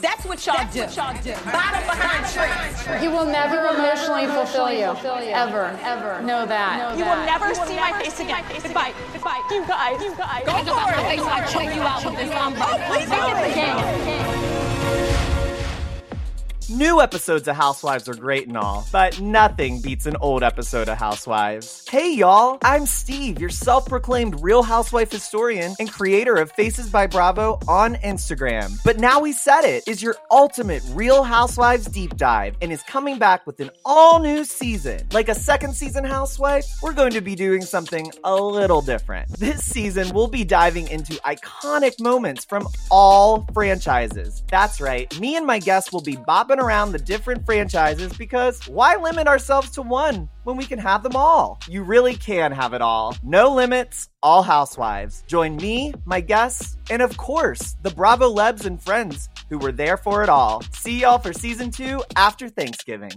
That's what y'all do. Bottom behind tree. He will never emotionally fulfill you. Ever. Ever. Know that. You will never see my face again. Goodbye. Goodbye. You guys. You guys. Go for it. I'll choke you out with this lumber. Please do it. New episodes of Housewives are great and all, but nothing beats an old episode of Housewives. Hey y'all, I'm Steve, your self proclaimed Real Housewife historian and creator of Faces by Bravo on Instagram. But now we said it is your ultimate Real Housewives deep dive and is coming back with an all new season. Like a second season Housewife, we're going to be doing something a little different. This season, we'll be diving into iconic moments from all franchises. That's right, me and my guests will be bopping around the different franchises because why limit ourselves to one when we can have them all? You really can have it all. No limits, all housewives. Join me, my guests, and of course, the Bravolebs and friends who were there for it all. See y'all for season two after Thanksgiving.